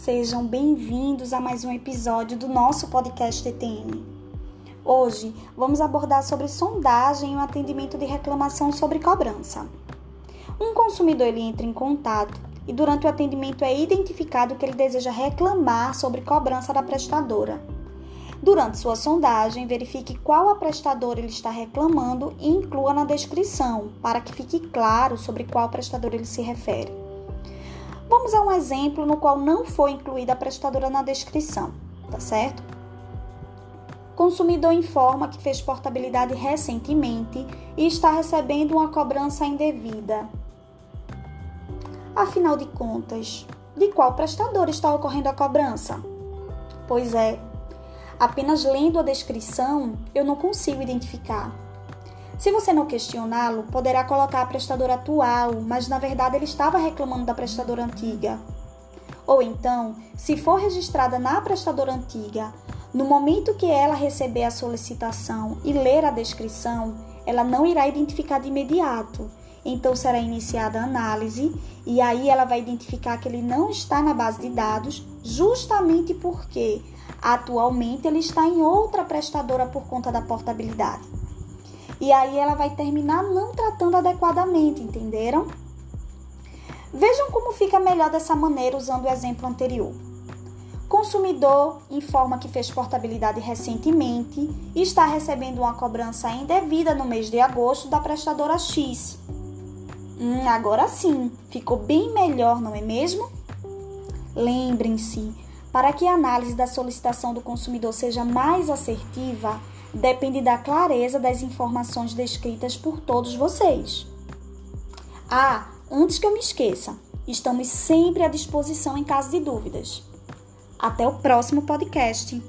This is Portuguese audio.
Sejam bem-vindos a mais um episódio do nosso podcast TTM. Hoje vamos abordar sobre sondagem e o atendimento de reclamação sobre cobrança. Um consumidor ele entra em contato e durante o atendimento é identificado que ele deseja reclamar sobre cobrança da prestadora. Durante sua sondagem, verifique qual a prestadora ele está reclamando e inclua na descrição, para que fique claro sobre qual prestador ele se refere. Vamos a um exemplo no qual não foi incluída a prestadora na descrição, tá certo? Consumidor informa que fez portabilidade recentemente e está recebendo uma cobrança indevida. Afinal de contas, de qual prestador está ocorrendo a cobrança? Pois é, Apenas lendo a descrição, eu não consigo identificar. Se você não questioná-lo, poderá colocar a prestadora atual, mas na verdade ele estava reclamando da prestadora antiga. Ou então, se for registrada na prestadora antiga, no momento que ela receber a solicitação e ler a descrição, ela não irá identificar de imediato. Então será iniciada a análise e aí ela vai identificar que ele não está na base de dados, justamente porque Atualmente ele está em outra prestadora por conta da portabilidade. E aí ela vai terminar não tratando adequadamente, entenderam? Vejam como fica melhor dessa maneira usando o exemplo anterior. Consumidor informa que fez portabilidade recentemente e está recebendo uma cobrança indevida no mês de agosto da prestadora X. Hum, agora sim, ficou bem melhor, não é mesmo? Lembrem-se, para que a análise da solicitação do consumidor seja mais assertiva, depende da clareza das informações descritas por todos vocês. Ah, antes que eu me esqueça, estamos sempre à disposição em caso de dúvidas. Até o próximo podcast.